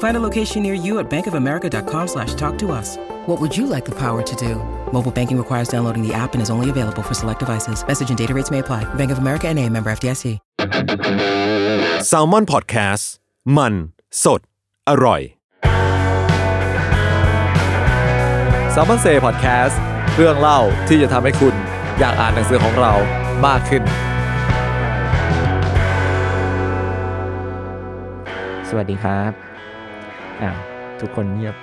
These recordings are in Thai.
Find a location near you at bankofamerica.com slash talk to us. What would you like the power to do? Mobile banking requires downloading the app and is only available for select devices. Message and data rates may apply. Bank of America and a member FDIC. s a l ม o n PODCAST มัน สด อร่อย s ซ l m o n Say Podcast เรื่องเล่าที่จะทำให้คุณอยากอ่านหนังสือของเรามากขึ้น สวัสดีครับ อ้าวทุกคนเงียบ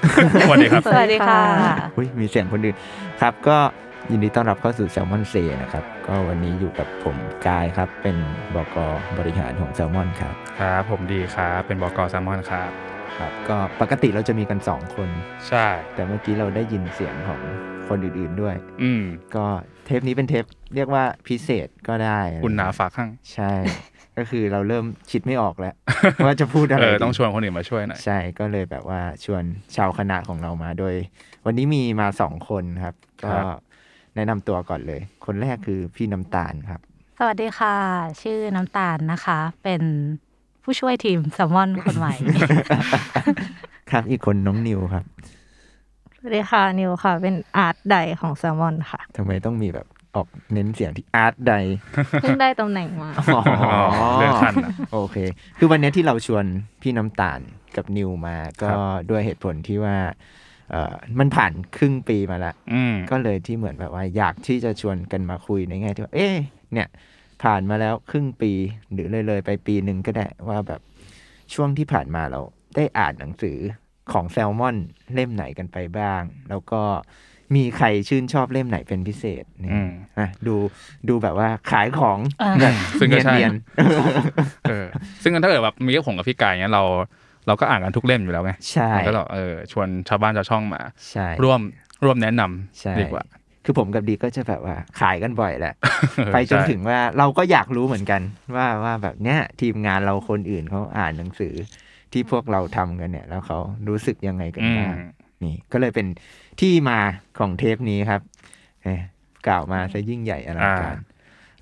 สวัสดีครับ สวัสดีค่ะ อุ้ยมีเสียงคนอื่นครับ ก็ยินดีต้อนรับเข้าสู่ Salmon s a y นะครับ ก็วันนี้อยู่กับผมกายครับ เป็นบกบริหารของ Salmon ครับ ครับผมดีครับ เป็นบอกอแซมมอนครับ ครับ ก็ปกติเราจะมีกัน 2 คน ใช่ แต่เมื่อกี้เราได้ยินเสียงของคนอื่นๆด้วย อืม ก็เทปนี้เป็นเทปเรียกว่าพิเศษก็ได้ คุณหนาฝากข้าง ใช่ ก็คือเราเริ่มคิดไม่ออกแล้ว ว่าจะพูดอะไรเออดีต้องชวนคนอื่นมาช่วยหน่อย ใช่ก็เลยแบบว่าชวนชาวคณะของเรามาโดย วันนี้มีมาสองคนครับ ก็ครับแนะนำตัวก่อนเลย คนแรกคือพี่น้ำตาลครับ สวัสดีค่ะ ชื่อน้ำตาลนะคะ เป็นผู้ช่วยทีมแซลมอนคนใหม่ ครับอีกคนน้องนิวครับสวัสดีค่ะนิวค่ะ เป็นอาร์ตไดของแซลมอนค่ะทำไมต้องมีแบบ ออกเน้นเสียงที่อาร์ตใดเพิ่งได้ตำแหน่งมาอ๋อเรื่องขั้นนะโอเค คือวันนี้ที่เราชวนพี่น้ำตาลกับนิวมา ก็ครับด้วยเหตุผลที่ว่าเอ่อมันผ่านครึ่งปีมาแล้วอืมก็เลยที่เหมือนแบบว่าอยากที่จะชวนกันมาคุยในแง่ที่ว่าเอ๊ะเนี่ยผ่านมาแล้วครึ่งปีหรือเลยเลยๆไปปีหนึ่งก็ได้ว่าแบบช่วงที่ผ่านมาเราได้อ่านหนังสือของแซลมอนเล่มไหนกันไปบ้าง แล้วก็ มีใครชื่นชอบเล่มไหนเป็นพิเศษเนี่ยอืมอะดูดูแบบว่าขายของอ่าแบบซึ่งก็ใช่เนียนเออซึ่งถ้าเกิดแบบมีกับผมกับพี่กายเนี้ยเรา เราก็อ่านกันทุกเล่มอยู่แล้วไงๆใช่มันก็แบบเออชวนชาวบ้านชาวช่องมาใช่ร่วมร่วมแนะนำใช่ดีกว่า คือผมกับดีก็จะแบบว่าขายกันบ่อยแหละเออไปจนใช่ถึงว่าเราก็อยากรู้เหมือนกัน ว่าว่าแบบเนี้ยทีมงานเราคนอื่นเขาอ่านหนังสือที่พวกเราทำกันเนี่ย แล้วเขารู้สึกยังไงกันอืมบ้าง นี่ก็เลยเป็นที่มาของเทปนี้ครับเอ้ยกล่าวมาซะยิ่งใหญ่อลังการ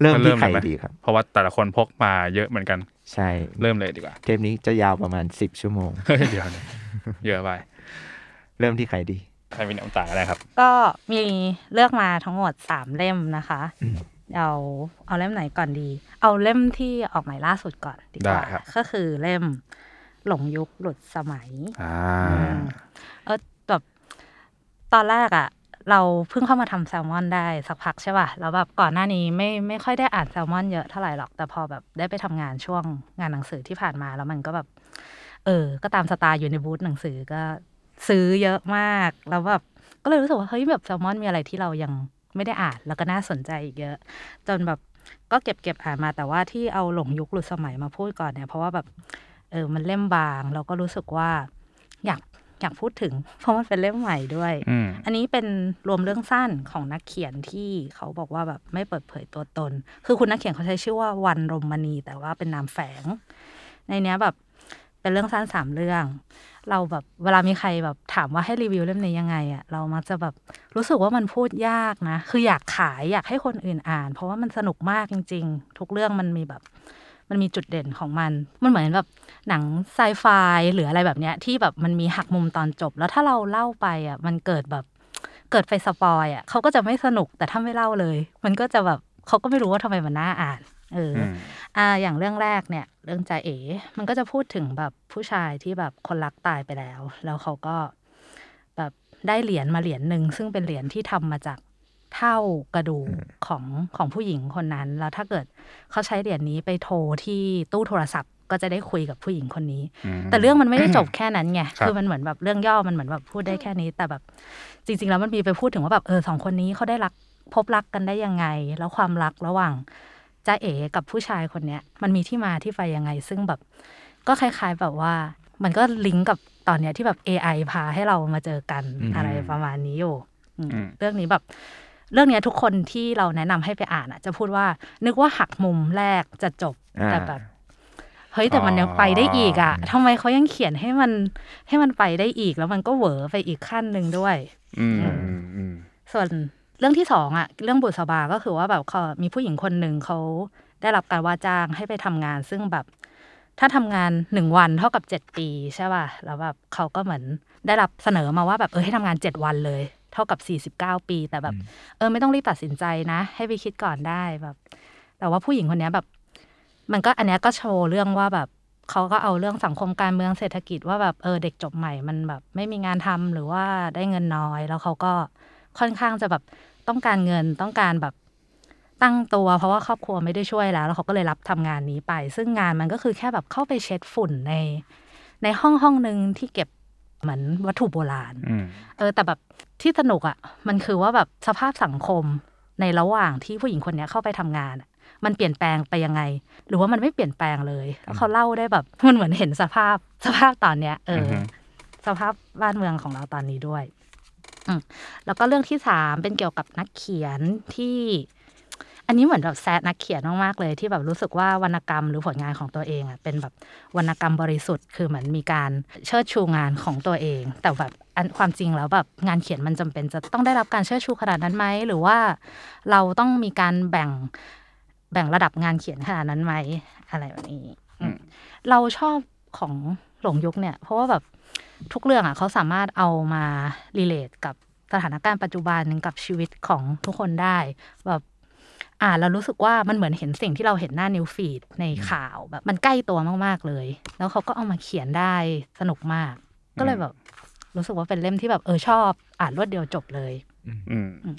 เริ่มก็ที่ใครลยไหมดีครับ เพราะว่าแต่ละคนพกมาเยอะเหมือนกัน ใช่ เริ่มเลยดีกว่า เทปนี้จะยาวประมาณสิบชั่วโมงเฮ้ยเดี๋ยวนะเยอะไป เริ่มที่ใครดี ใครมีน้ำตาอะไรครับ ก็มีเลือกมาทั้งหมดสามเล่มนะคะ เอาเอาเล่มไหนก่อนดี เอาเล่มที่ออกใหม่ล่าสุดก่อนดีกว่าได้ครับก็คือเล่มหลงยุคหลุดสมัยอ่าเออแบบ ตอนแรกอะเราเพิ่งเข้ามาทำแซลมอนได้สักพักใช่ป่ะ แล้วแบบก่อนหน้านี้ไม่ไม่ค่อยได้อ่านแซลมอนเยอะเท่าไหร่หรอก แต่พอแบบได้ไปทำงานช่วงงานหนังสือที่ผ่านมาแล้วมันก็แบบ เออ ก็ตามสไตล์อยู่ในบูธหนังสือก็ซื้อเยอะมาก แล้วแบบก็เลยรู้สึกว่าเฮ้ยแบบแซลมอนมีอะไรที่เรายังไม่ได้อ่านแล้วก็น่าสนใจอีกเยอะ จนแบบก็เก็บเก็บอ่านมาแต่ว่าที่เอาหลงยุคหลุดสมัยมาพูดก่อนเนี่ยเพราะว่าแบบเออมันเล่มบางแล้วก็รู้สึกว่าอยาก อยากพูดถึง เพราะมันเป็นเล่มใหม่ด้วยอืมอันนี้เป็นรวมเรื่องสั้นของนักเขียนที่เขาบอกว่าแบบไม่เปิดเผยตัวตน คือคุณนักเขียนเขาใช้ชื่อว่าวันรมณี แต่ว่าเป็นนามแฝง ในเนี้ยแบบเป็นเรื่องสั้นสามเรื่อง เราแบบเวลามีใครแบบถามว่าให้รีวิวเล่มนี้ยังไงอะเรามักจะแบบรู้สึกว่ามันพูดยากนะ คืออยากขายอยากให้คนอื่นอ่าน เพราะว่ามันสนุกมากจริง ๆ ทุกเรื่องมันมีแบบ มันมีจุดเด่นของมัน มันเหมือนแบบหนังไซไฟหรืออะไรแบบเนี้ยที่แบบมันมีหักมุมตอนจบ แล้วถ้าเราเล่าไปอะมันเกิดแบบเกิดไฟสปอยอะเขาก็จะไม่สนุกแต่ถ้าไม่เล่าเลย มันก็จะแบบเขาก็ไม่รู้ว่าทำไมมันน่าอ่านเอออมอ่าอย่างเรื่องแรกเนี่ยเรื่องจ่าเอ๋มันก็จะพูดถึงแบบผู้ชายที่แบบคนรักตายไปแล้ว แล้วเขาก็แบบได้เหรียญมาเหรียญหนึ่งซึ่งเป็นเหรียญที่ทำมาจาก เท่ากระดูกของของผู้หญิงคนนั้น แล้วถ้าเกิดเขาใช้เหรียญนี้ไปโทรที่ตู้โทรศัพท์ ก็จะได้คุยกับผู้หญิงคนนี้อืมแต่เรื่องมันไม่ได้จบแค่นั้นไงครับคือมันเหมือนแบบเรื่องย่อมันเหมือนแบบพูดได้แค่นี้ แต่แบบจริง ๆ แล้วมันมีไปพูดถึงว่าแบบเออสองคนนี้เขาได้รักพบรักกันได้ยังไง แล้วความรักระหว่างจ้าเอ๋กับผู้ชายคนเนี้ย มันมีที่มาที่ไปยังไง ซึ่งแบบ ก็คล้าย ๆ แบบว่า มันก็ลิงก์กับตอนเนี้ยที่แบบ AI พาให้เรามาเจอกันอืมอะไรประมาณนี้อยู่อืมอืมเรื่องนี้แบบ เรื่องเนี้ยทุกคนที่เราแนะนำให้ไปอ่านอะ จะพูดว่านึกว่าหักมุมแรกจะจบอ่าแต่แบบเฮ้ยแต่มันยังไปได้อีกอะทำไมเขายังเขียนให้มันให้มันไปได้อีกแล้วมันก็เหวอไปอีกขั้นหนึ่งด้วยอืมอืมอืมส่วนเรื่องที่สองอะเรื่องบุษบาก็คือว่าแบบเขามีผู้หญิงคนหนึ่งเขาได้รับการว่าจ้างให้ไปทำงาน ซึ่งแบบ ถ้าทำงานหนึ่งวันเท่ากับเจ็ดปีใช่ป่ะแล้วแบบเขาก็เหมือนได้รับเสนอมาว่าแบบเออให้ทำงานเจ็ดวันเลย เท่ากับสี่สิบเก้าปี แต่แบบ เออไม่ต้องรีบตัดสินใจนะ ให้ไปคิดก่อนได้แบบ แต่ว่าผู้หญิงคนเนี้ยแบบ มันก็อันเนี้ยก็โชว์เรื่องว่าแบบเขาก็เอาเรื่องสังคมการเมืองเศรษฐกิจว่าแบบเออเด็กจบใหม่มันแบบ ไม่มีงานทำหรือว่าได้เงินน้อย แล้วเขาก็ค่อนข้างจะแบบต้องการเงินต้องการแบบตั้งตัว เพราะว่าครอบครัวไม่ได้ช่วยแล้ว แล้วเขาก็เลยรับทำงานนี้ไป ซึ่งงานมันก็คือแค่แบบเข้าไปเช็ดฝุ่นใน ในห้องห้องหนึ่งที่เก็บ เหมือนวัตถุโบราณอืมเออ แต่แบบที่สนุกอะ่ะ มันคือว่าแบบสภาพสังคมในระหว่างที่ผู้หญิงคนเนี้ยเข้าไปทำงานอะมันเปลี่ยนแปลงไปยังไง หรือว่ามันไม่เปลี่ยนแปลงเลยแล้วเขาเล่าได้แบบมันเหมือนเห็นสภาพสภาพตอนเนี้ย เออออฮึสภาพบ้านเมืองของเราตอนนี้ด้วยอืมแล้วก็เรื่องที่สามเป็นเกี่ยวกับนักเขียนที่ อันนี้เหมือนแบบแซดนักเขียนมากๆเลย ที่แบบรู้สึกว่าวรรณกรรมหรือผลงานของตัวเองอะเป็นแบบวรรณกรรมบริสุทธิ์คือเหมือนมีการเชิดชูงานของตัวเอง แต่แบบอันความจริงแล้วแบบงานเขียนมันจำเป็นจะต้องได้รับการเชิดชูขนาดนั้นไหมหรือว่าเราต้องมีการแบ่งแบ่งระดับงานเขียนขนาดนั้นไหมอะไรแบบนี้อืมเราชอบของหลงยุคเนี่ย เพราะว่าแบบทุกเรื่องอะเขาสามารถเอามา relate กับสถานการณ์ปัจจุบันกับชีวิตของทุกคนได้ แบบ อ่านแล้วรู้สึกว่ามันเหมือนเห็นสิ่งที่เราเห็นหน้า news feed ในข่าวแบบมันใกล้ตัวมากๆเลย แล้วเขาก็เอามาเขียนได้สนุกมาก ก็เลยแบบรู้สึกว่าเป็นเล่มที่แบบเออชอบ อ่านรวดเดียวจบเลยอืมอืม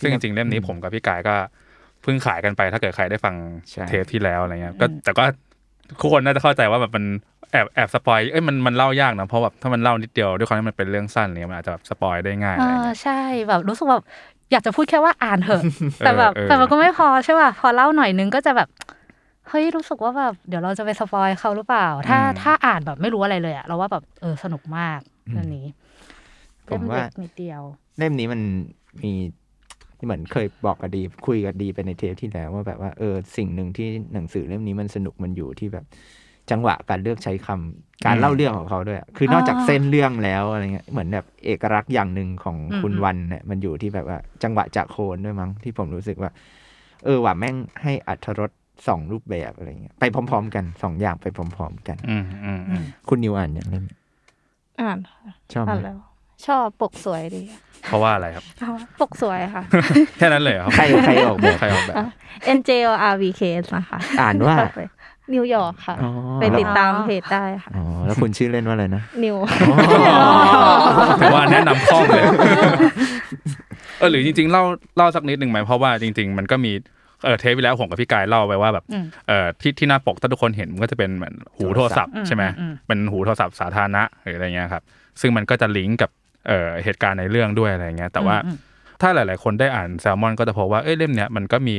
ซึ่งจริงๆเล่มนี้ผมกับพี่กายก็เพิ่งขายกันไปถ้าเกิดใครได้ฟังใช่เทปที่แล้วอะไรเงี้ยก็แต่ก็ทุกคนน่าจะเข้าใจว่าแบบมันแอบแอบสปอยเอ้ยมันมันเล่ายากนะเพราะแบบถ้ามันเล่านิดเดียวด้วยความที่มันเป็นเรื่องสั้นเนี่ยมันอาจจะแบบสปอยได้ง่ายเออะไรอเงี้ยใช่แบบรู้สึกแบบ อยากจะพูดแค่ว่าอ่านเถอะ แต่แบบเออแต่มันก็ไม่พอใช่ป่ะพอเล่าหน่อยนึงก็จะแบบเฮ้ยรู้สึกว่าแบบเดี๋ยวเราจะไปสปอยเขาหรือเปล่า ถ้าถ้าอ่านแบบไม่รู้อะไรเลยอะเราว่าแบบเออสนุกมากเรื่องนี้ผมว่าเล่เล็กนิดเดียวเล่มนี้มันมีเหมือนเคยบอกกับดีคุยกับดีไปในเทปที่แล้วว่าแบบว่าเออสิ่งหนึ่งที่หนังสือเล่มนี้มันสนุกมันอยู่ที่แบบ จังหวะการเลือกใช้คำการอืมเล่าเรื่องของเขาด้วยอะคือนอกจากอ่าเส้นเรื่องแล้วอะไรเงี้ย เหมือนแบบเอกลักษณ์อย่างหนึ่งของอืมคุณวันเนี่ยมันอยู่ที่แบบว่า จังหวะจากโคนด้วยมั้งที่ผมรู้สึกว่า เออว่าแม่งให้อัธรสสองรูปแบบอะไรเงี้ยไปพร้อม ๆ กันสองอย่างไปพร้อม ๆ กันอืมอืมอืมคุณนิวอ่านอย่างเล่มอ่านชอบไหอ่านมแล้ว ชอบปกสวยดี เพราะว่าอะไรครับ ปกสวยค่ะ แค่นั้นเลยเหรอครับ ใครใครออกแบบใครออกแบบ NJ RVK นะคะ อ่านว่า นิวยอร์กค่ะ อ๋อไปติดตามเพจได้ค่ะ อ๋อแล้วคุณชื่อเล่นว่าอะไรนะ นิวถือว่าแนะนำข้อมเลย เออหรือจริง ๆ เล่าเล่าสักนิดหนึ่งไหมเพราะว่าจริง ๆ มันก็มีเออเทปที่แล้วผมกับพี่กายเล่าไปว่าแบบอืมเออที่ที่หน้าปกถ้าทุกคนเห็นมันก็จะเป็นเหมือนหูโทรศัพท์อืมใช่ไหมอืม เป็นหูโทรศัพท์สาธารณะหรืออะไรเงี้ยครับ ซึ่งมันก็จะลิงก์กับเอ่อเหตุการณ์ในเรื่องด้วยอะไรเงี้ย แต่ว่าอืมถ้าหลาย ๆ คนได้อ่านแซลมอนก็จะพบว่าเอ้ยเล่มเนี้ยมันก็มี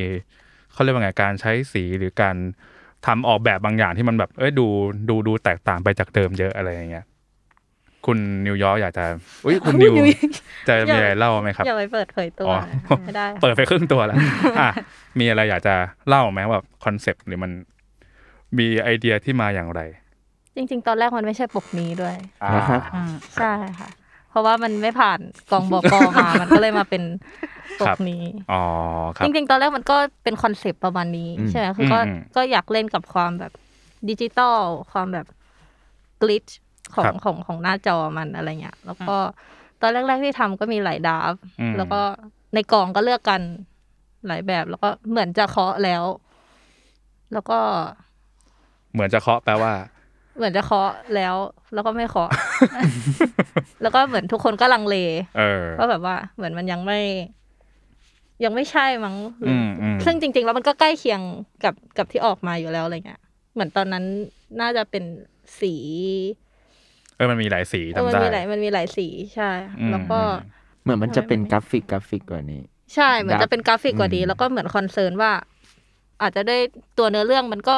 เขาเรียกว่าไงการใช้สีหรือการ ทำออกแบบบางอย่างที่มันแบบ เอ้ยดูดูดูแตกต่างไปจากเดิมเยอะอะไรอย่างเงี้ยคุณนิวยอร์กอยากจะอุ้ยคุณนิวจะมีอะไรเล่าไหมครับอย่าไปเปิดเผยตัวอ๋อไม่ได้ค่ะเปิดไปครึ่งตัวแล้วอะมีอะไรอยากจะเล่าไหมว่า concept หรือมันมีไอเดียที่มาอย่างไร จริง ๆ ตอนแรกมันไม่ใช่ปกนี้ด้วยนะครับอืมใช่ค่ะ เพราะว่ามันไม่ผ่านกองบอกมามันก็เลยมาเป็นปกนี้ครับอ๋อครับจริงๆ ตอนแรกมันก็เป็น concept ประมาณนี้อืมใช่ไหมคือก็อืมก็อยากเล่นกับความแบบดิจิตอลความแบบ glitch ของครับของของหน้าจอมันอะไรเงี้ยแล้วก็ตอนแรก ๆ ที่ทำก็มีหลาย draft อืมแล้วก็ในกองก็เลือกกันหลายแบบแล้วก็เหมือนจะเคาะแล้ว แล้วก็ เหมือนจะเคาะแปลว่า เหมือนจะเคาะแล้ว แล้วก็ไม่เคาะ แล้วก็เหมือนทุกคนก็ลังเลเออว่าแบบว่าเหมือนมันยังไม่ ยังไม่ใช่มั้งหรืออืมอืมซึ่งจริง ๆ แล้วมันก็ใกล้เคียงกับกับที่ออกมาอยู่แล้วอะไรเงี้ย เหมือนตอนนั้นน่าจะเป็นสี เออมันมีหลายสีเออมันจำได้มีหลายมันมีหลายสีใช่อืมแล้วก็อืมเหมือนมันจะเป็นกราฟิกกราฟิกกว่านี้ ใช่ เหมือนมันจะเป็นกราฟิกกว่านี้อืมแล้วก็เหมือน concern ว่า อาจจะด้วยตัวเนื้อเรื่องมันก็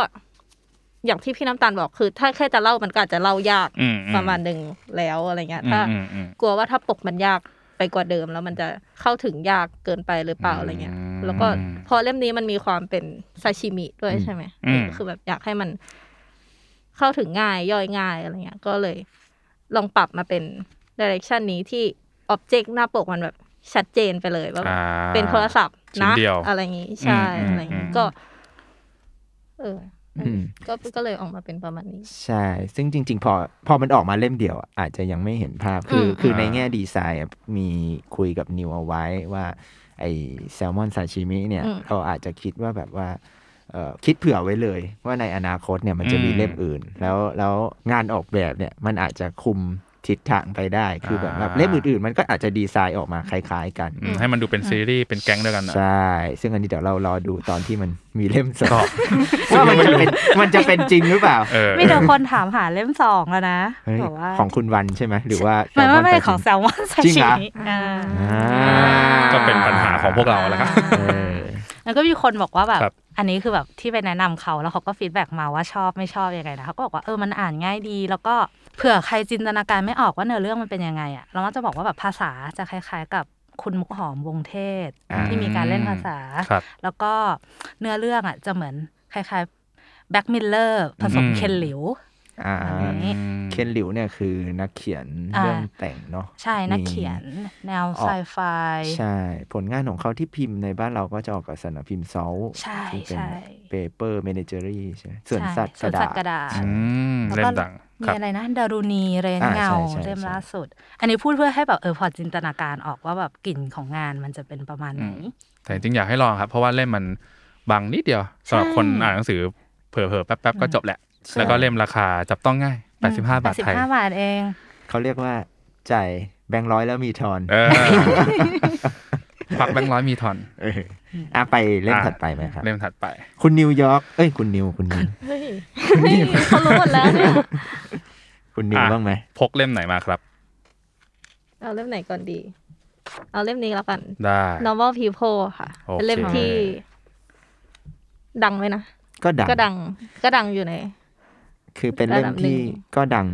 อย่างที่พี่น้ำตาลบอกคือ ถ้าแค่จะเล่ามันก็อาจจะเล่ายากอืมอืประมาณหนึ่งแล้วอะไรเงี้ยอืมถ้าอืมอืมกลัวว่าถ้าปกมันยากไปกว่าเดิมแล้วมันจะเข้าถึงยากเกินไปหรือเปล่าอะไรเงี้ยอืมแล้วก็พอเล่มนี้มันมีความเป็นซาชิมิด้วยใช่ไหมอืมเออคือแบบอยากให้มันเข้าถึงง่ายย่อยง่ายอะไรเงี้ย ก็เลยลองปรับมาเป็นดิเรกชันนี้ที่อ็อบเจกต์หน้าปกมันแบบชัดเจนไปเลยว่าแบบอ่าเป็นโทรศัพท์ชิ้นนะเดียวอะไรอย่างงี้ใช่อืมอะไรอย่างงี้อืมก็ เอออม ก็ก็เลยออกมาเป็นประมาณนี้ ใช่ ซึ่งจริง ๆ พอพอมันออกมาเล่มเดียวอะอาจจะยังไม่เห็นภาพคืออมคือในอ่าแง่ดีไซน์อะมีคุยกับนิวเอาไว้ว่าไอแซลมอนซาชิมิเนี่ยอืมเราอาจจะคิดว่าแบบว่าเอ่อคิดเผื่อไว้เลยว่าในอนาคตเนี่ยมันจะมีอืมเล่มอื่น แล้วแล้วงานออกแบบเนี่ยมันอาจจะคุม ทิศทางไปได้ คือแบบแบบอ่าเล่มอื่นๆ มันก็อาจจะดีไซน์ออกมาคล้ายๆกันอืมให้มันดูเป็นซีรีส์เป็นแก๊งด้วยกันอะใช่ ซึ่งอันนี้เดี๋ยวเรารอดูตอนที่มันมีเล่มสก็องว่ามันจะเป็นมันจะเป็นจริงหรือเปล่าเออมีแต่คนถามหาเล่มสองแล้วนะเฮ้ยบอกว่าของคุณวันใช่ไหมหรือว่าไม่ไม่ไม่แซลอนของแซลมอนซาจริงชิเหรอมิอ่าอ่าก็เป็นปัญหาของพวกเราแหล้วครับเออ แล้วก็มีคนบอกว่าแบบครับอันนี้คือแบบที่ไปแนะนำเขาแล้วเขาก็ feedback มาว่าชอบไม่ชอบยังไงนะเขาก็บอกว่าเออมันอ่านง่ายดี แล้วก็เผื่อใครจินตนาการไม่ออกว่าเนื้อเรื่องมันเป็นยังไงอะเราก็จะบอกว่าแบบภาษาจะคล้าย ๆ กับคุณมุกหอมวงษ์เทศอ่าที่มีการเล่นภาษาครับแล้วก็เนื้อเรื่องอะจะเหมือนคล้ายๆ Black Mirrorเลอร์ผสมอืม Ken Liu อ่าอันนี้ Ken Liu เนี่ยคือนักเขียนอ่าเรื่องแต่งเนาะใช่นักมีเขียนแนวออกไซไฟใช่ ผลงานของเขาที่พิมพ์ในบ้านเราก็จะออกกับสำนักพิมพ์เซาใช่ที่เป็นใช่เปเปอร์เมเนเจอรี่ใช่ไหมส่วนใช่สัตว์กส่วระนดาสัษตว์กระดาษอืมแล้วเล่ก็มดังมีครับอะไรนะดารุณีเรนอ่าเงาใช่ใช่เล่มใช่ล่าสุด อันนี้พูดเพื่อให้แบบเออพอจินตนาการออกว่าแบบกลิ่นของงานมันจะเป็นประมาณไหนอืมแต่จริงๆอยากให้ลองครับ เพราะว่าเล่มมันบางนิดเดียวสำหรับคนอ่านหนังสือเผลอๆแป๊บๆก็จบแหละ แล้วก็เล่มราคาจับต้องง่าย 85 บาทสิบไทยห้าบาทเอง เขาเรียกว่าจ่ายแบงค์ร้อยแล้วมีทอนเออพกแบงค์ร้อยมีทอนเอออะไปเล่มอะถัดไปไหมครับ เล่มถัดไป คุณนิวยอร์กเอ้ยคุณนิวคุณนิวเฮ้ยเขารู้หมดแล้วเนี่ยคุณนิวอะบ้างไหมพกเล่มไหนมาครับ เอาเล่มไหนก่อนดี เอาเล่มนี้แล้วกัน ได้ normal people ค่ะโอเคเป็นเล่มที่ ดังไหมนะก็ดังก็ดังก็ดังอยู่ใน คือเป็นเล่มระดับหนึ่งที่ก็ดัง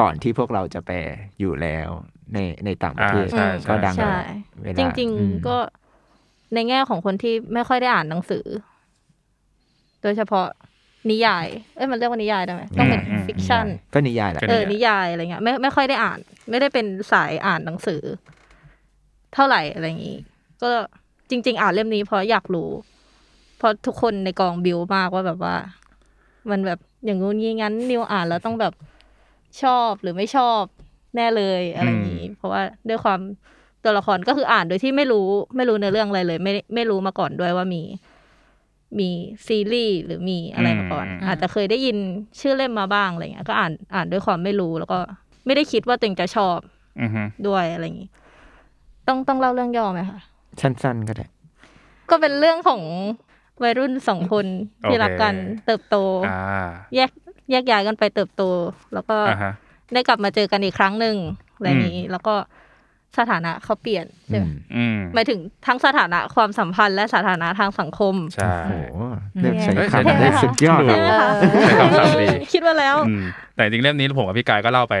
ก่อนที่พวกเราจะแปลอยู่แล้วในในต่างประเทศอ่าใช่ใช่ก็ดังใช่เวลาจริงอืมๆก็ในแง่ของคนที่ไม่ค่อยได้อ่านหนังสือ โดยเฉพาะนิยาย เอ้ยมันเรียกว่านิยายได้ไหมต้องเป็นอืมอืมฟิกชันก็นิยายแหละก็เออนิยายอะไรเงี้ยไม่ไม่ค่อยได้อ่าน ไม่ได้เป็นสายอ่านหนังสือ เท่าไหร่อะไรอย่างงี้ ก็จริง ๆ อ่านเล่มนี้เพราะอยากรู้ เพราะทุกคนในกองบิวมากว่าแบบว่า มันแบบ อย่างงู้นงี้งั้นนิวอ่านแล้วต้องแบบชอบหรือไม่ชอบแน่เลยอะไรอย่างงี้ เพราะว่าด้วยความตัวละครก็คืออ่านโดยที่ไม่รู้ไม่รู้ในอเรื่องอะไรเลย ไม่ไม่รู้มาก่อนด้วยว่ามี มีซีรีส์หรือมีอะไรมาก่อนอืมอาจจะเคยได้ยินชื่อเล่มมาบ้างอะไรเงี้ย ก็อ่านอ่านด้วยความไม่รู้แล้วก็ไม่ได้คิดว่าตัวเองจะชอบอือฮึด้วยอะไรอย่างงี้ ต้องต้องเล่าเรื่องย่อไหมคะสั้นๆก็ได้ ก็เป็นเรื่องของ วัยรุ่นสองคนที่รักกันเติบโตอ่าแยกแยกย้ายกันไปเติบโต แล้วก็อ่าฮะได้กลับมาเจอกันอีกครั้งหนึ่งอะไรอย่างนี้ แล้วก็สถานะเขาเปลี่ยนใช่ไหมอืมอืมหมายถึงทั้งสถานะความสัมพันธ์และสถานะทางสังคม ใช่โอ้โหเริ่มใช้เฮ้ยคำได้สุดยอดดูเลยใช้คำศัพท์ดีคิดว่าแล้วอืมแต่จริงๆเล่มนี้ผมกับพี่กายก็เล่าไป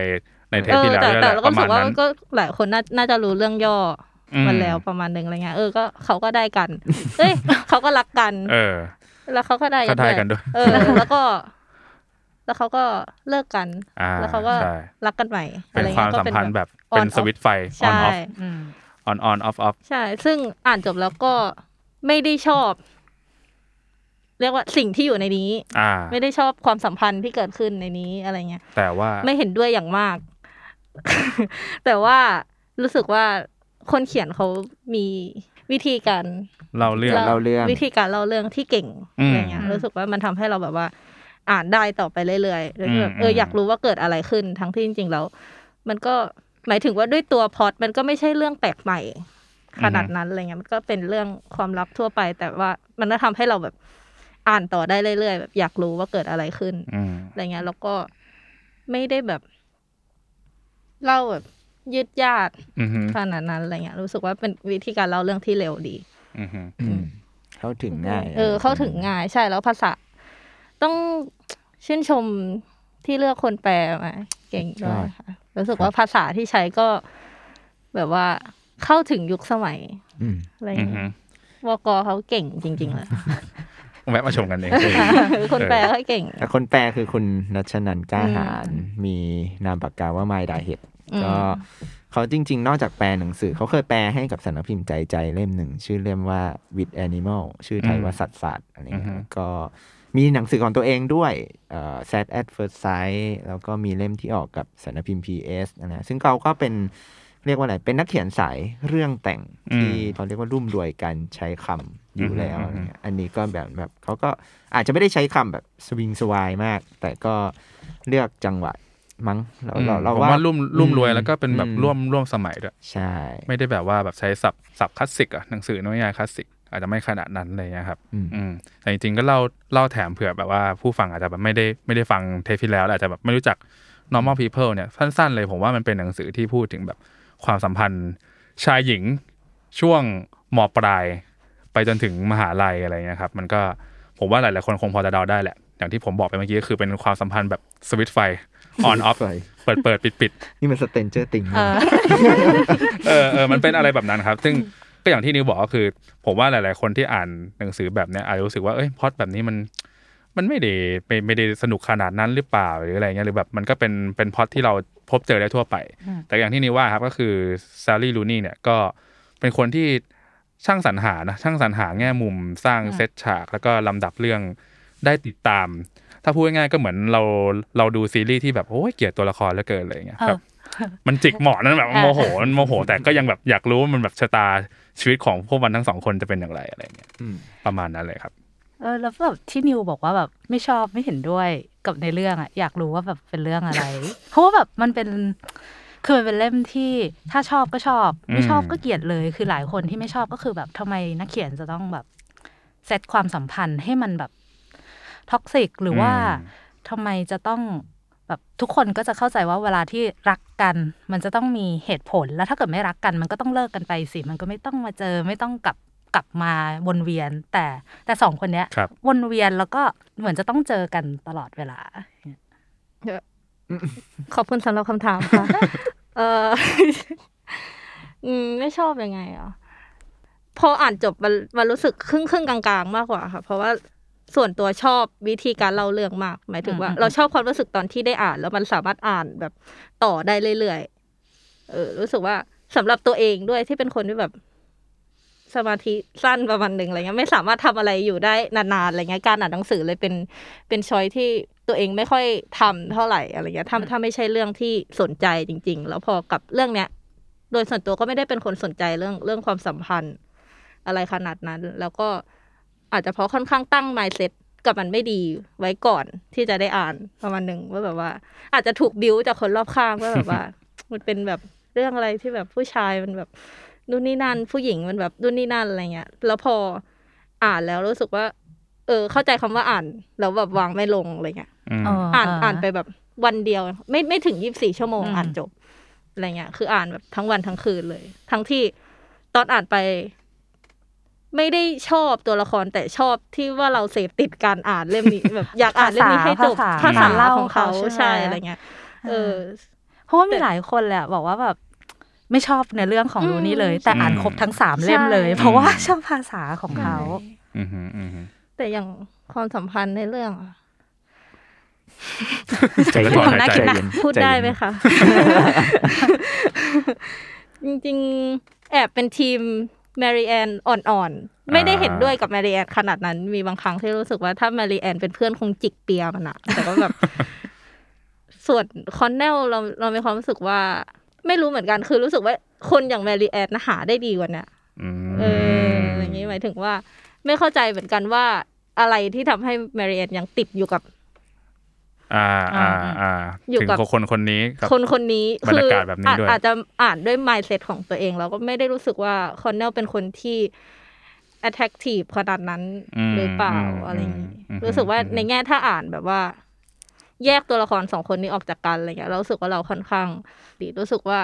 ในเทปเออที่แล้วแต่ด้วยแหแต่ละเราปก็ระรู้มาสึณกว่านั้นก็หลายคนน่าน่าจะรู้เรื่องย่ออ มมันแล้วประมาณหนึ่งอะไรเงี้ยเออก็เขาก็ได้กันเอ้ยเขาก็รักกัน เออ แล้วเขาก็ได้ก็ได้กันด้วยเออ แล้วก็ แล้วเขาก็เลิกกันอ่าแล้วเขาก็ใช่รักกันใหม่เป็นอะไรความเงี้ยก็สัมพันธ์แบบ on เป็น off สวิตช์ไฟ on ใช่ off อืม on on off off ใช่ ซึ่งอ่านจบแล้วก็ไม่ได้ชอบ เรียกว่าสิ่งที่อยู่ในนี้อ่าไม่ได้ชอบความสัมพันธ์ที่เกิดขึ้นในนี้อะไรเงี้ยแต่ว่าไม่เห็นด้วยอย่างมาก แต่ว่ารู้สึกว่า คนเขียนเขามีวิธีการเราเรื่องเล่าเรื่องวิธีการเล่าเรื่องที่เก่งอืมอะไรเงี้ยรู้สึกว่ามันทำให้เราแบบว่า อ่านได้ต่อไปเรื่อยๆโดยที่แบบอืมเอออืมอยากรู้ว่าเกิดอะไรขึ้น ทั้งที่จริง ๆ แล้ว มันก็หมายถึงว่าด้วยตัวพล็อตมันก็ไม่ใช่เรื่องแปลกใหม่ ขนาดนั้นอะไรเงี้ยมันก็เป็นเรื่องความรักทั่วไป แต่ว่ามันก็ทำให้เราแบบอ่านต่อได้เรื่อยๆแบบอยากรู้ว่าเกิดอะไรขึ้นอืมอะไรเงี้ยแล้วก็ไม่ได้แบบ เล่าแบบ ยืดยาดอืมฮึขนาดนั้นอะไรเงี้ยรู้สึกว่าเป็นวิธีการเล่าเรื่องที่เร็วดีอืมฮึอืมเข้าถึงง่าย เออ เข้าถึงง่ายใช่แล้วภาษา ต้องชื่นชมที่เลือกคนแปลมาเก่งด้วยค่ะรู้สึกว่าภาษาที่ใช้ก็แบบว่าเข้าถึงยุคสมัยอืมอะไรอืมเงี้ฮึยวกเขาเก่งจริง ๆ เลยแวะมาชมกันเอง คนแปลก็เก่งแต่คนแปลคือคุณนัชนันท์กล้าหาร มีนามปากกาว่าไมดาเห็ดอืม ก็เขาจริง ๆ นอกจากแปลหนังสือ เขาเคยแปลให้กับสำนักพิมพ์ใจใจเล่มหนึ่ง ชื่อเล่มว่า with animal ชื่อไทยว่าสัตว์ศาสตร์อะไรเงี้อือฮึยก็มีหนังสือของตัวเองด้วยเอ่อ sad at first sight แล้วก็มีเล่มที่ออกกับสำนักพิมพ์ PS นะซึ่งเขาก็เป็นเรียกว่าอะไร เป็นนักเขียนสายเรื่องแต่งที่เขาเรียกว่ารุ่มรวยการใช้คำอยู่แล้วอะไรเงี้ยอันนี้ก็แบบแบบเขาก็อาจจะไม่ได้ใช้คำแบบสวิงสวายมาก แต่ก็เลือกจังหวะ มั้งเราอืมเราเราผมว่าว่ารุ่มรุ่มรวยแล้วก็เป็นแบบอืมร่วมร่วมสมัยด้วยใช่ ไม่ได้แบบว่าแบบใช้ศัพท์ศัพท์คลาสสิกอะหนังสือนวนิยายคลาสสิกอาจจะไม่ขนาดนั้นเลยนะครับอืมอืมแต่จริงๆก็เล่าเล่าแถมเผื่อแบบว่าผู้ฟังอาจจะแบบไม่ได้ไม่ได้ฟังเทปที่แล้วอาจจะแบบไม่รู้จัก normal people เนี่ยสั้นๆเลยผมว่ามันเป็นหนังสือที่พูดถึงแบบความสัมพันธ์ชายหญิงช่วงมปลาย ไปจนถึงมหาลัยอะไรเงี้ยครับ มันก็ผมว่าหลายๆคนคงพอจะเดาได้แหละ อย่างที่ผมบอกไปเมื่อกี้ก็คือเป็นความสัมพันธ์แบบสวิตช์ไฟ on off ไฟเปิดเปิดปิดปิดนี่มันสเตนเจอร์ติงเออเออเออมันเป็นอะไรแบบนั้นครับ ซึ่งก็อย่างที่นิวบอกก็คือ ผมว่าหลาย ๆ คนที่อ่านหนังสือแบบเนี้ยอาจจะรู้สึกว่าเอ้ยพล็อดแบบนี้มัน มันไม่ได้ไม่ไม่ได้สนุกขนาดนั้นหรือเปล่าหรืออะไรเงี้ยหรือแบบมันก็เป็นเป็นพล็อดที่เราพบเจอได้ทั่วไป แต่อย่างที่นิวว่าครับก็คือซารีลูนี่เนี่ยก็เป็นคนที่ช่างสรรหานะช่างสรรหาแง่มุมสร้างเซตฉาก แล้วก็ลำดับเรื่องได้ติดตาม ถ้าพูดง่ายๆก็เหมือนเราเราดูซีรีส์ที่แบบโอ้ยเกลียดตัวละครเหลือเกินอะไรเงี้ยเออแบบมันจิกเหมาะนั้นแบบโมโหมันโมโห แต่ก็ยังแบบอยากรู้ว่ามันแบบชะตาชีวิตของพวกมันทั้งสองคนจะเป็นอย่างไรอะไรเงี้ยอืมประมาณนั้นเลยครับเออแล้วแบบที่นิวบอกว่าแบบไม่ชอบไม่เห็นด้วยกับในเรื่องอะอยากรู้ว่าแบบเป็นเรื่องอะไร เพราะว่าแบบมันเป็นคือมันเป็นเล่มที่ถ้าชอบก็ชอบ ไม่ชอบอืมก็เกลียดเลย คือหลายคนที่ไม่ชอบก็คือแบบทำไมนักเขียนจะต้องแบบเซตความสัมพันธ์ให้มันแบบ ท็อกซิกหรือว่าทำไมจะต้องแบบทุกคนก็จะเข้าใจว่าเวลาที่รักกัน มันจะต้องมีเหตุผลแล้วถ้าเกิดไม่รักกัน มันก็ต้องเลิกกันไปสิ มันก็ไม่ต้องมาเจอไม่ต้องกลับกลับมาวนเวียน แต่แต่สองคนเนี้ยครับวนเวียนแล้วก็เหมือนจะต้องเจอกันตลอดเวลาขอบคุณสำหรับคำถามค่ะเอออืมไม่ชอบยังไงอะพออ่านจบมันมันรู้สึกครึ่งครึ่งกลางๆ มากกว่าค่ะ เพราะว่า ส่วนตัวชอบวิธีการเล่าเรื่องมาก หมายถึงว่าอืมอืมเราชอบความรู้สึกตอนที่ได้อ่าน แล้วมันสามารถอ่านแบบต่อได้เรื่อยๆเออ รู้สึกว่าสำหรับตัวเองด้วยที่เป็นคนที่แบบสมาธิสั้นประมาณหนึ่งอะไรเงี้ยไม่สามารถทำอะไรอยู่ได้นานๆอะไรเงี้ยการอ่านหนังสือเลยเป็นเป็นช้อยที่ตัวเองไม่ค่อยทำเท่าไหร่อะไรเงี้ยถ้าถ้าไม่ใช่เรื่องที่สนใจจริง ๆ แล้วพอกับเรื่องเนี้ย โดยส่วนตัวก็ไม่ได้เป็นคนสนใจเรื่องเรื่องความสัมพันธ์อะไรขนาดนั้น แล้วก็ อาจจะเพราะค่อนข้างตั้ง mindset กับมันไม่ดีไว้ก่อนที่จะได้อ่านประมาณหนึ่งว่าแบบว่า อาจจะถูกบิวจากคนรอบข้างว่าแบบว่า มันเป็นแบบเรื่องอะไรที่แบบผู้ชายมันแบบนู่นนี่นั่นผู้หญิงมันแบบนู่นนี่นั่นอะไรเงี้ย แล้วพออ่านแล้วรู้สึกว่า เออ เข้าใจคำว่าอ่านแล้วแบบวางไม่ลงอะไรเงี้ยอืมเอ่านอ่านไปแบบวันเดียว ไม่ไม่ถึงยี่สิบสี่ชั่วโมงอืมอ่านจบอะไรเงี้ยคืออ่านแบบทั้งวันทั้งคืนเลย ทั้งที่ตอนอ่านไป ไม่ได้ชอบตัวละครแต่ชอบที่ว่าเราเสพติดการอ่านเล่มนี้แบบอยากอ่านเล่มนี้ให้จบภาษาภาษาภาษาเล่าของเขาเขาใช่ไหมใช่อะไรเงี้ยเออ เพราะว่ามีหลายคนแหละบอกว่าแบบไม่ชอบในเรื่องของอืมรูนี่เลย แต่อ่านอืมครบทั้งสามเล่มเลยใช่เพราะว่าชอบภาษาของเขาอืมฮึอืมฮึแต่อย่างความสัมพันธ์ในเรื่องอะใจเย็นถอนหายใจใจเย็นพูดได้ใจเย็นไหมคะ จริง ๆ แอบเป็นทีม แมรี่แอนอ่อนๆ ไม่ได้เห็นด้วยกับแมรี่แอนขนาดนั้น มีบางครั้งที่รู้สึกว่าถ้าแมรี่แอนเป็นเพื่อนคงจิกเปียมันอะแต่ว่าแบบ ส่วนคอนเนลเราเรามีความรู้สึกว่า ไม่รู้เหมือนกันคือรู้สึกว่าคนอย่างแมรี่แอนหาได้ดีกว่าเนี้ยอืมเอออย่างนี้หมายถึงว่า ไม่เข้าใจเหมือนกันว่าอะไรที่ทำให้แมรี่แอนยังติดอยู่กับ อ่าอ่าอ่าอยู่ถึงกับคนคนนี้กับคนคนนี้บรรยากาศแบบนี้ด้วยอาจอาจจะอ่านด้วย mindset ของตัวเอง แล้วก็ไม่ได้รู้สึกว่าคอนเนลเป็นคนที่ attractive ขนาดนั้นอืมหรือเปล่าอืมอะไรอย่างนี้อืมรู้สึกว่าอืมในแง่ถ้าอ่านแบบว่า แยกตัวละครสองคนนี้ออกจากกันอะไรเงี้ยเรารู้สึกว่าเราค่อนข้างดีรู้สึกว่า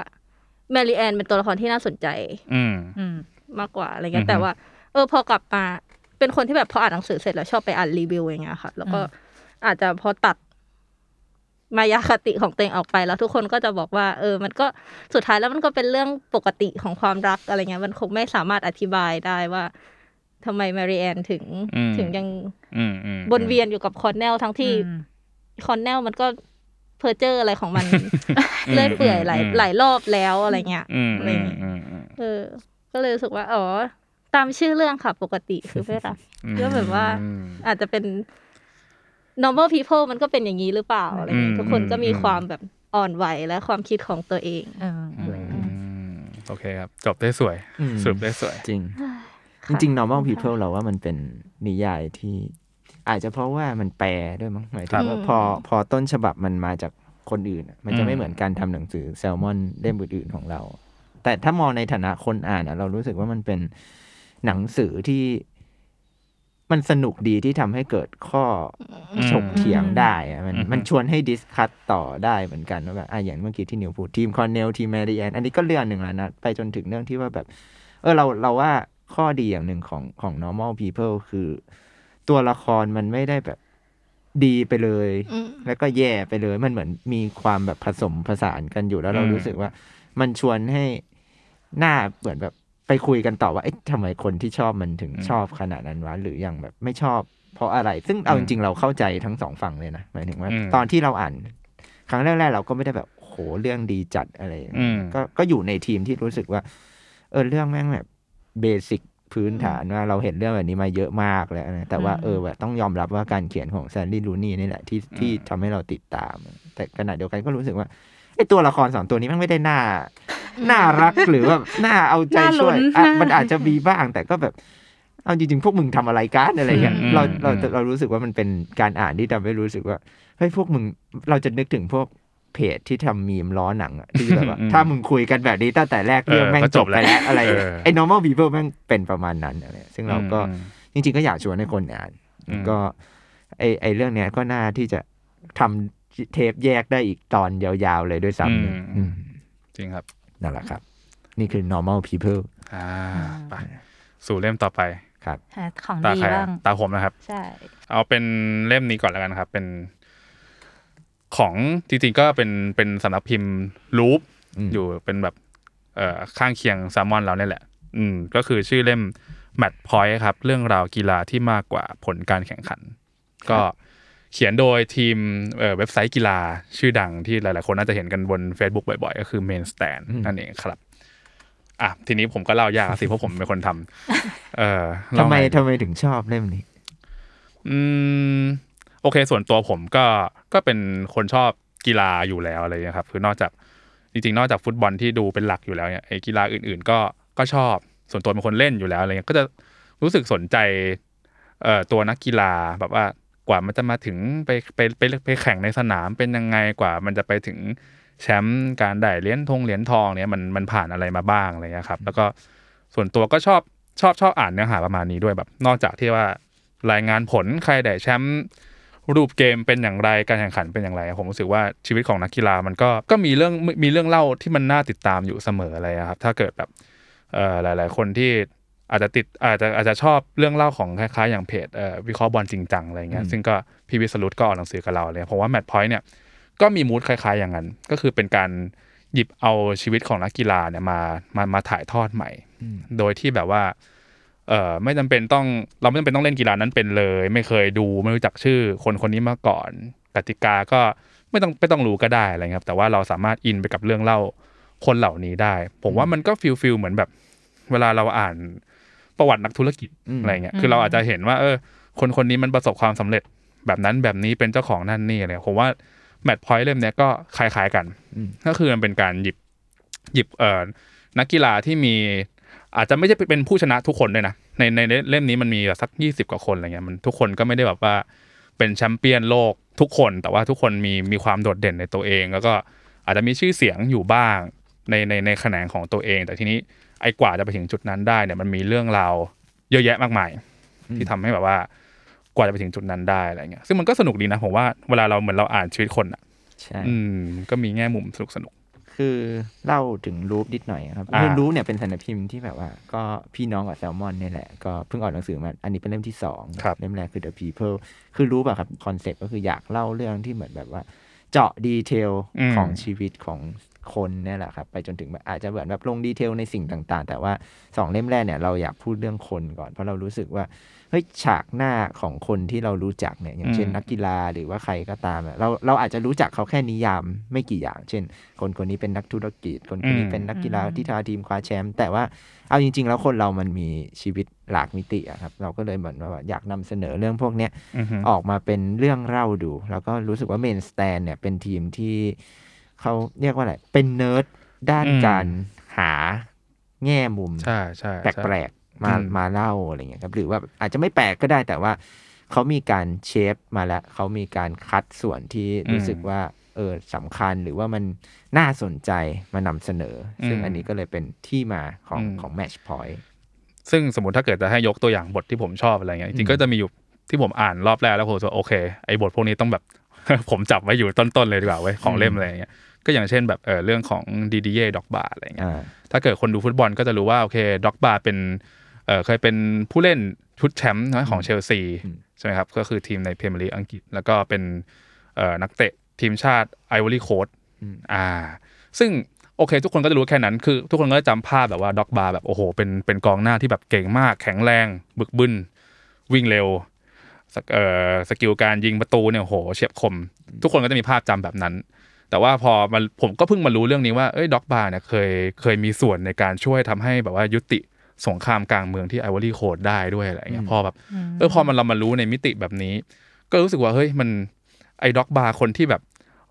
แมรี่แอนเป็นตัวละครที่น่าสนใจ อืมอืมมากกว่าอะไรเงี้ยอืยอฮึแต่ว่า เออพอกลับมาเป็นคนที่แบบพออ่านหนังสือเสร็จแล้วชอบไปอ่านรีวิวอย่างเงี้ยค่ะ แล้วก็อาจจะพอตัด มายาคติของตัวเองออกไป แล้วทุกคนก็จะบอกว่า เออ มันก็สุดท้ายแล้วมันก็เป็นเรื่องปกติของความรักอะไรเงี้ย มันคงไม่สามารถอธิบายได้ว่าทำไมแมรี่แอนถึงอืมถึงยังอืมอืมวนเวียนอยู่กับคอนเนลทั้งที่อืมคอนเนลมันก็เพ้อเจ้ออะไรของมันเลื่อยเปื่อยหลายหลายรอบแล้วอะไรเงี้ยอืมอะไรอือย่างมงี้อืมอืมเออ ก็เลยรู้สึกว่า อ๋อ ตามชื่อเรื่องค่ะปกติคือไม่รักก็แบบว่าอืมอาจจะเป็น normal people มันก็เป็นอย่างนี้หรือเปล่าอะไรอย่างอืงี้มทุกคนก็มีอืมความแบบอ่อนไหวและความคิดของตัวเองเออเอออืมโอเคครับ จบได้สวยอืมสรุปได้สวย จริงจค่ะริงๆ normal people เราว่ามันเป็นนิยายที่ อาจจะเพราะว่ามันแปลด้วยมั้งหมายถึงว่าอืมพอพอต้นฉบับมันมาจากคนอื่นอะมันจะอืมไม่เหมือนการทำหนังสือแซลมอนเล่มอื่นๆของเรา แต่ถ้ามองในฐานะคนอ่านอะเรารู้สึกว่ามันเป็นหนังสือที่ มันสนุกดีที่ทำให้เกิดข้ออืมถกเถียงได้อะมันอืมมันชวนให้ discuss ต่อได้เหมือนกันว่าแบบอะอย่างเมื่อกี้ที่นิวพูดทีมคอนเนลทีมแมรี่แอนอันนี้ก็เรื่องหนึ่งแล้วนะ ไปจนถึงเรื่องที่ว่าแบบ เออเราเราว่าข้อดีอย่างหนึ่งของของ normal people คือ ตัวละครมันไม่ได้แบบดีไปเลยอืมแล้วก็แย่ไปเลยมันเหมือนมีความแบบผสมผสานกันอยู่แล้วเราอืมรู้สึกว่า มันชวนให้หน้าเหมือนแบบ ไปคุยกันต่อว่าเอ๊ะทำไมคนที่ชอบมันถึงชอบขนาดนั้นวะหรืออย่างแบบไม่ชอบ เพราะอะไร ซึ่งเอาจริงๆเราเข้าใจทั้งสองฝั่งเลยนะหมายถึงว่าอืมตอนที่เราอ่าน ครั้งแรกๆเราก็ไม่ได้แบบโหเรื่องดีจัดอะไรอย่างเงี้ยอืมก็ก็อยู่ในทีมที่รู้สึกว่า เออเรื่องแม่งแบบเบสิกพื้นฐานว่าเราเห็นเรื่องแบบนี้มาเยอะมากแล้วนะแต่ว่าเออแบบต้องยอมรับว่าการเขียนของแซนดี้ลูนี่นี่แหละที่ที่ทำให้เราติดตาม แต่ขณะเดียวกันก็รู้สึกว่า ไอ้ตัวละครสองตัวนี้มันไม่ได้น่า น่ารักหรือว่าน่าเอาใจช่วยน่าลุ้นอะมันอาจจะมีบ้างแต่ก็แบบ เอาจริงๆพวกมึงทำอะไรกันอะไรอย่างเงี้ยอืมเราเราอืมเรารู้สึกว่ามันเป็นการอ่านที่ทำให้รู้สึกว่าเฮ้ยพวกมึงเราจะนึกถึงพวกเพจที่ทำมีมล้อหนังอะที่แบบว่าอืมถ้ามึงคุยกันแบบนี้ตั้งแต่แรกเรื่องเออแม่งก็จจบบไปแล้วอะไรอย่างเงี้ยเออไอ้ normal people แม่งเป็นประมาณนั้นอะไรซึ่งเราก็อืมจริง ๆ ก็อยากชวนให้คนอ่านอืมก็ไอไอเรื่องเนี้ยก็น่าที่จะทำ เทปแยกได้อีกตอนยาวๆเลยด้วยซ้ำเนี่ยอืมจริงครับนั่นแหละครับ นี่คือ normal people อ่าไปสู่เล่มต่อไปครับหาของตาดีใครบ้าอะงตาผมนะครับ ใช่ เอาเป็นเล่มนี้ก่อนแล้วกันครับ เป็น ของจริงๆก็เป็นเป็นสำนักพิมพ์ลูปอืมอยู่เป็นแบบ เอ่อข้างเคียงแซลมอนเราเนี่ยแหละ อืม ก็คือชื่อเล่ม Match Point ครับ เรื่องราวกีฬาที่มากกว่าผลการแข่งขัน ก็ เขียนโดยทีมเอ่อเว็บไซต์กีฬาชื่อดังที่หลาย ๆ คนน่าจะเห็นกันบน Facebook บ่อย ๆ ก็คือ Main Stand นั่นเองครับอะทีนี้ผมก็เล่ายากสิเพราะผมเป็นคนทำเออทำเล่าไมงทำไมถึงชอบเล่มนี้ อืม โอเค ส่วนตัวผมก็ก็เป็นคนชอบกีฬาอยู่แล้วอะไรเงี้ยครับ คือนอกจากจริงๆ นอกจากฟุตบอลที่ดูเป็นหลักอยู่แล้วเนี่ยไอ้กีฬาอื่น ๆ ก็ก็ชอบ ส่วนตัวเป็นคนเล่นอยู่แล้วอะไรเงี้ยก็จะรู้สึกสนใจ เอ่อตัวนักกีฬาแบบว่า กว่ามันจะมาถึงไปไปไปไปแข่งในสนามเป็นยังไงกว่า มันจะไปถึงแชมป์การได้เหรียญทงเหรียญทองเนี่ยมันมันผ่านอะไรมาบ้างอะไรเงี้ยครับแล้วก็ส่วนตัวก็ชอบชอบชอบอ่านเนื้อหาประมาณนี้ด้วยแบบ นอกจากที่ว่ารายงานผลใครได้แชมป์รูปเกมเป็นอย่างไรการแข่งขันเป็นอย่างไร ผมรู้สึกว่าชีวิตของนักกีฬามันก็ก็มีเรื่องมีเรื่องเล่าที่มันน่าติดตามอยู่เสมออะไรครับถ้าเกิดแบบเอ่อหลาย ๆ คนที่ อาจจะติดอาจจะอาจจะชอบเรื่องเล่าของคล้ายๆอย่างเพจเอ่อวิเคราะห์บอลจริงจังอะไรเงี้ยซึ่งก็พี่วิสรุตก็ออกหนังสือกับเราเลยผมว่าแมตช์พอยต์เนี่ยก็มีมูดคล้าย ๆ อย่างนั้น ก็คือเป็นการหยิบเอาชีวิตของนักกีฬาเนี่ยมามามาถ่ายทอดใหม่ โดยที่แบบว่าเอ่อไม่จำเป็นต้องเราไม่จำเป็นต้องเล่นกีฬานั้นเป็นเลย ไม่เคยดูไม่รู้จักชื่อคนคนนี้มาก่อน กติกาก็ไม่ต้องไม่ต้องรู้ก็ได้อะไรเงี้ยครับ แต่ว่าเราสามารถอินไปกับเรื่องเล่าคนเหล่านี้ได้ ผมว่ามันก็ feel feel เหมือนแบบ เวลาเราอ่าน ประวัตินักธุรกิจอืมอะไรเงี้ยคือเราอาจจะเห็นว่า เออ คนคนนี้มันประสบความสำเร็จแบบนั้นแบบนี้เป็นเจ้าของนั่นนี่อะไรผมว่าแมตช์พอยต์เล่มเนี้ยก็คล้ายๆกันอืมก็คือมันเป็นการหยิบหยิบเอ่อนักกีฬาที่มีอาจจะไม่ใช่เป็นผู้ชนะทุกคนด้วยนะในในเล่มนี้มันมีแบบสักยี่สิบกว่าคนอะไรเงี้ยมันทุกคนก็ไม่ได้แบบว่าเป็นแชมเปี้ยนโลกทุกคน แต่ว่าทุกคนมีมีความโดดเด่นในตัวเอง แล้วก็อาจจะมีชื่อเสียงอยู่บ้างในในในแขนงของตัวเอง แต่ทีนี้ ไอ้กว่าจะไปถึงจุดนั้นได้เนี่ยมันมีเรื่องราวเยอะแยะมากมาย ที่ทำให้แบบว่า กว่าจะไปถึงจุดนั้นได้อะไรเงี้ยซึ่งมันก็สนุกดีนะผมว่าเวลาเราเหมือนเราอ่านชีวิตคนอะใช่อืมก็มีแง่มุมสนุกสนุกคือเล่าถึง Loupe นิดหน่อยครับอ่าคือ Loupe เนี่ยเป็นสำนักพิมพ์ที่แบบว่า ก็พี่น้องกับแซลมอนเนี่ยแหละ ก็เพิ่งออกหนังสือมาอันนี้เป็นเล่มที่สองครับเล่มแรกคือ The People คือ Loupe อะครับคอนเซ็ปต์ก็คืออยากเล่าเรื่องที่เหมือนแบบว่า เจาะ detail อืมของชีวิตของ คนเนี่ยแหละครับไปจนถึงแบบอาจจะเหมือนแบบลง detail ในสิ่งต่าง ๆ แต่ว่าสองเล่มแรกเนี่ยเราอยากพูดเรื่องคนก่อน เพราะเรารู้สึกว่าเฮ้ยฉากหน้าของคนที่เรารู้จักเนี่ยอย่างเช่นอืมนักกีฬาหรือว่าใครก็ตามอะเราเราอาจจะรู้จักเขาแค่นิยามไม่กี่อย่าง เช่น คนคนนี้เป็นนักธุรกิจ คนคนนี้อืมเป็นนักกีฬาที่ทาทีมคว้าแชมป์แต่ว่าเอาจริง ๆ แล้วคนเรามันมีชีวิตหลากมิติอะครับเราก็เลยเหมือนว่าอยากนำเสนอเรื่องพวกเนี้ยอือฮึออกมาเป็นเรื่องเล่าดู แล้วก็รู้สึกว่าเมนสแตนเนี่ยเป็นทีมที่ เขาเรียกว่าอะไร เป็นเนิร์ดด้านอืมการหาแง่มุมใช่ใช่ใช่แปลกๆมาอืมมาเล่าอะไรเงี้ยครับหรือว่าอาจจะไม่แปลกก็ได้แต่ว่าเขามีการ shape มาแล้วเขามีการคัดส่วนที่รู้สึกว่าเออสำคัญหรือว่ามันน่าสนใจมานำเสนอ ซึ่งอันนี้ก็เลยเป็นที่มาของของ Match Point ซึ่งสมมติถ้าเกิดจะให้ยกตัวอย่างบทที่ผมชอบอะไรเงี้ยจริงๆก็จะมีอยู่ที่ผมอ่านรอบแรกแล้วผมรู้สึกว่าโอเคไอ้บทพวกนี้ต้องแบบ ผมจับไว้อยู่ต้นๆเลยดีกว่าเว้ยของเล่มอะไรเงี้ย ก็อย่างเช่นแบบเออเรื่องของดิดิเยร์ ดร็อกบาอะไรเงี้ยอ่าถ้าเกิดคนดูฟุตบอลก็จะรู้ว่าโอเคดร็อกบาเป็นเออเคยเป็นผู้เล่นชุดแชมป์นะของเชลซีอืมใช่ไหมครับก็คือทีมในพรีเมียร์ลีกอังกฤษ แล้วก็เป็นเอ่อนักเตะทีมชาติไอวอรี่โคสต์อ่า ซึ่งโอเค ทุกคนก็จะรู้แค่นั้นคือ ทุกคนก็จะจำภาพแบบว่าดร็อกบาแบบโอ้โหเป็นเป็นกองหน้าที่แบบเก่งมาก แข็งแรง บึกบึนวิ่งเร็วสกเอ่อ skill การยิงประตูเนี่ยโอ้โหเฉียบคม ทุกคนก็จะมีภาพจำแบบนั้น แต่ว่าพอมาผมก็เพิ่งมารู้เรื่องนี้ว่าเอ้ยดร็อกบาเนี่ยเคยเคยมีส่วนในการช่วยทำให้แบบว่ายุติสงครามกลางเมืองที่ไอวอรี่โคสต์ได้ด้วยอะไรเงี้ยพอแบบเออพอมันเรามารู้ในมิติแบบนี้ ก็รู้สึกว่าเฮ้ยมันไอ้ดร็อกบาคนที่แบบ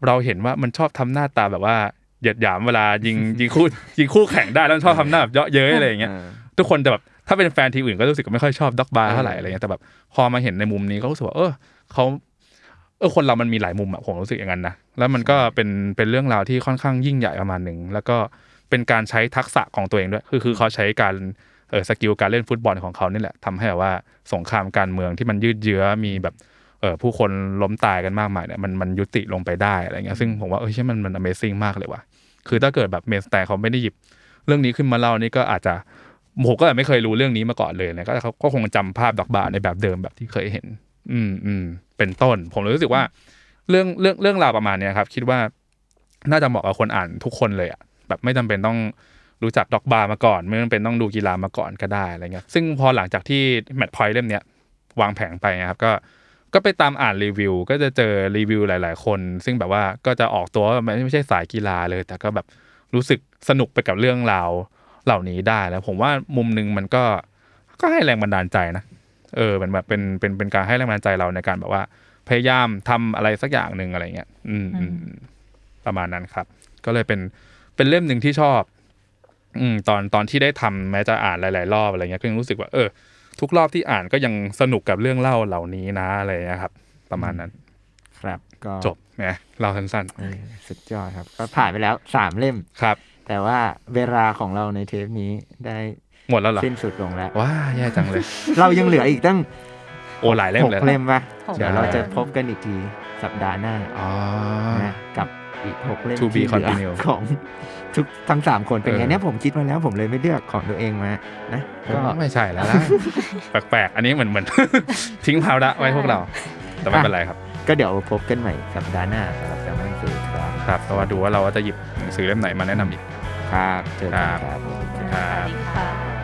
เราเห็นว่ามันชอบทำหน้าตาแบบว่าเหยียดหยามเวลายิงยิงคู่ยิงคู่แข่งได้แล้วมันชอบทำหน้าแบบเยาะเย้ยอะไรอย่างเงี้ยทุกคนจะแบบถ้าเป็นแฟนทีมอื่นก็รู้สึกไม่ค่อยชอบดร็อกบาเท่าไหร่อะไรเงี้ยแต่แบบพอมาเห็นในมุมนี้ก็รู้สึกว่าเออเขา เออคนเรามันมีหลายมุมอะผมรู้สึกอย่างนั้นนะแล้วมันก็เป็นเป็นเรื่องราวที่ค่อนข้างยิ่งใหญ่ประมาณหนึ่งแล้วก็เป็นการใช้ทักษะของตัวเองด้วย คือคือเขาใช้การเออ skill การเล่นฟุตบอลของเขานี่แหละทำให้แบบว่าสงครามกลางเมืองที่มันยืดเยื้อมีแบบเออผู้คนล้มตายกันมากมายเนี่ยมันมันยุติลงไปได้อะไรเงี้ยซึ่งผมว่าเออใช่มันมัน Amazing มากเลยว่ะคือถ้าเกิดแบบ Main Stand เขาไม่ได้หยิบเรื่องนี้ขึ้นมาเล่านี่ก็อาจจะผมก็ไม่เคยรู้เรื่องนี้มาก่อนเลยนะก็เขาก็คงจำภาพดร็อกบาในแบบเดิมแบบที่เคยเห็น อืมอืม เป็นต้น ผมเลยรู้สึกว่าเรื่องเรื่องเรื่องราวประมาณนี้ครับ คิดว่าน่าจะเหมาะกับคนอ่านทุกคนเลยอะแบบไม่จำเป็นต้องรู้จักดร็อกบามาก่อน ไม่จำเป็นต้องดูกีฬามาก่อนก็ได้อะไรเงี้ยซึ่งพอหลังจากที่ Match Point เล่มเนี้ยวางแผงไปนะครับก็ก็ไปตามอ่านรีวิว ก็จะเจอรีวิวหลาย ๆ คน ซึ่งแบบว่าก็จะออกตัวว่ามันไม่ใช่สายกีฬาเลย แต่ก็แบบรู้สึกสนุกไปกับเรื่องราวเหล่านี้ได้แล้วผมว่ามุมหนึงมันก็ก็ให้แรงบันดาลใจนะ เออมันแบบเป็นเป็นเป็นการให้แรงบันดาลใจเราในการแบบว่า พยายามทำอะไรสักอย่างหนึ่งอะไรเงี้ยอืมอืมอืมประมาณนั้นครับ ก็เลยเป็นเป็นเล่มหนึ่งที่ชอบ อืมตอนตอนที่ได้ทำแม้จะอ่านหลาย ๆ รอบอะไรเงี้ยก็ยังรู้สึกว่าเออทุกรอบที่อ่านก็ยังสนุกกับเรื่องเล่าเหล่านี้นะอะไรเงี้ยครับ ประมาณนั้น ครับก็จบไงเล่าสั้นเออสุดยอดครับ ก็ผ่านไปแล้วสามเล่มๆครับ แต่ว่าเวลาของเราในเทปนี้ได้ หมดแล้วเหรอสิ้นสุดลงแล้ว ว้าแย่จังเลย เรายังเหลืออีกตั้งโอ้หลายเล่มหกเลยเล่มปะหก เดี๋ยวเราจะพบกันอีกทีสัปดาห์หน้าอ๋อ นะกับอีกหกเล่ม To be ที่เหลือ continue ของทุกทั้งสามคนเป็นไงเออ เนี่ยผมคิดมาแล้วผมเลยไม่เลือกของตัวเองมานะก็ ไม่ใช่แล้วล่ะแปลกๆ อันนี้เหมือนเหมือน ทิ้งภาระไว้พวกเรา แต่ไม่เป็นไรครับ ก็เดี๋ยวพบกันใหม่สัปดาห์หน้าสำหรับแซมมอนซีครับครับเพราะว่าดูว่าเราจะหยิบหนังสือเล่มไหนมาแนะนำอีก ครับเจอกันครับ ครับครับสวัสดี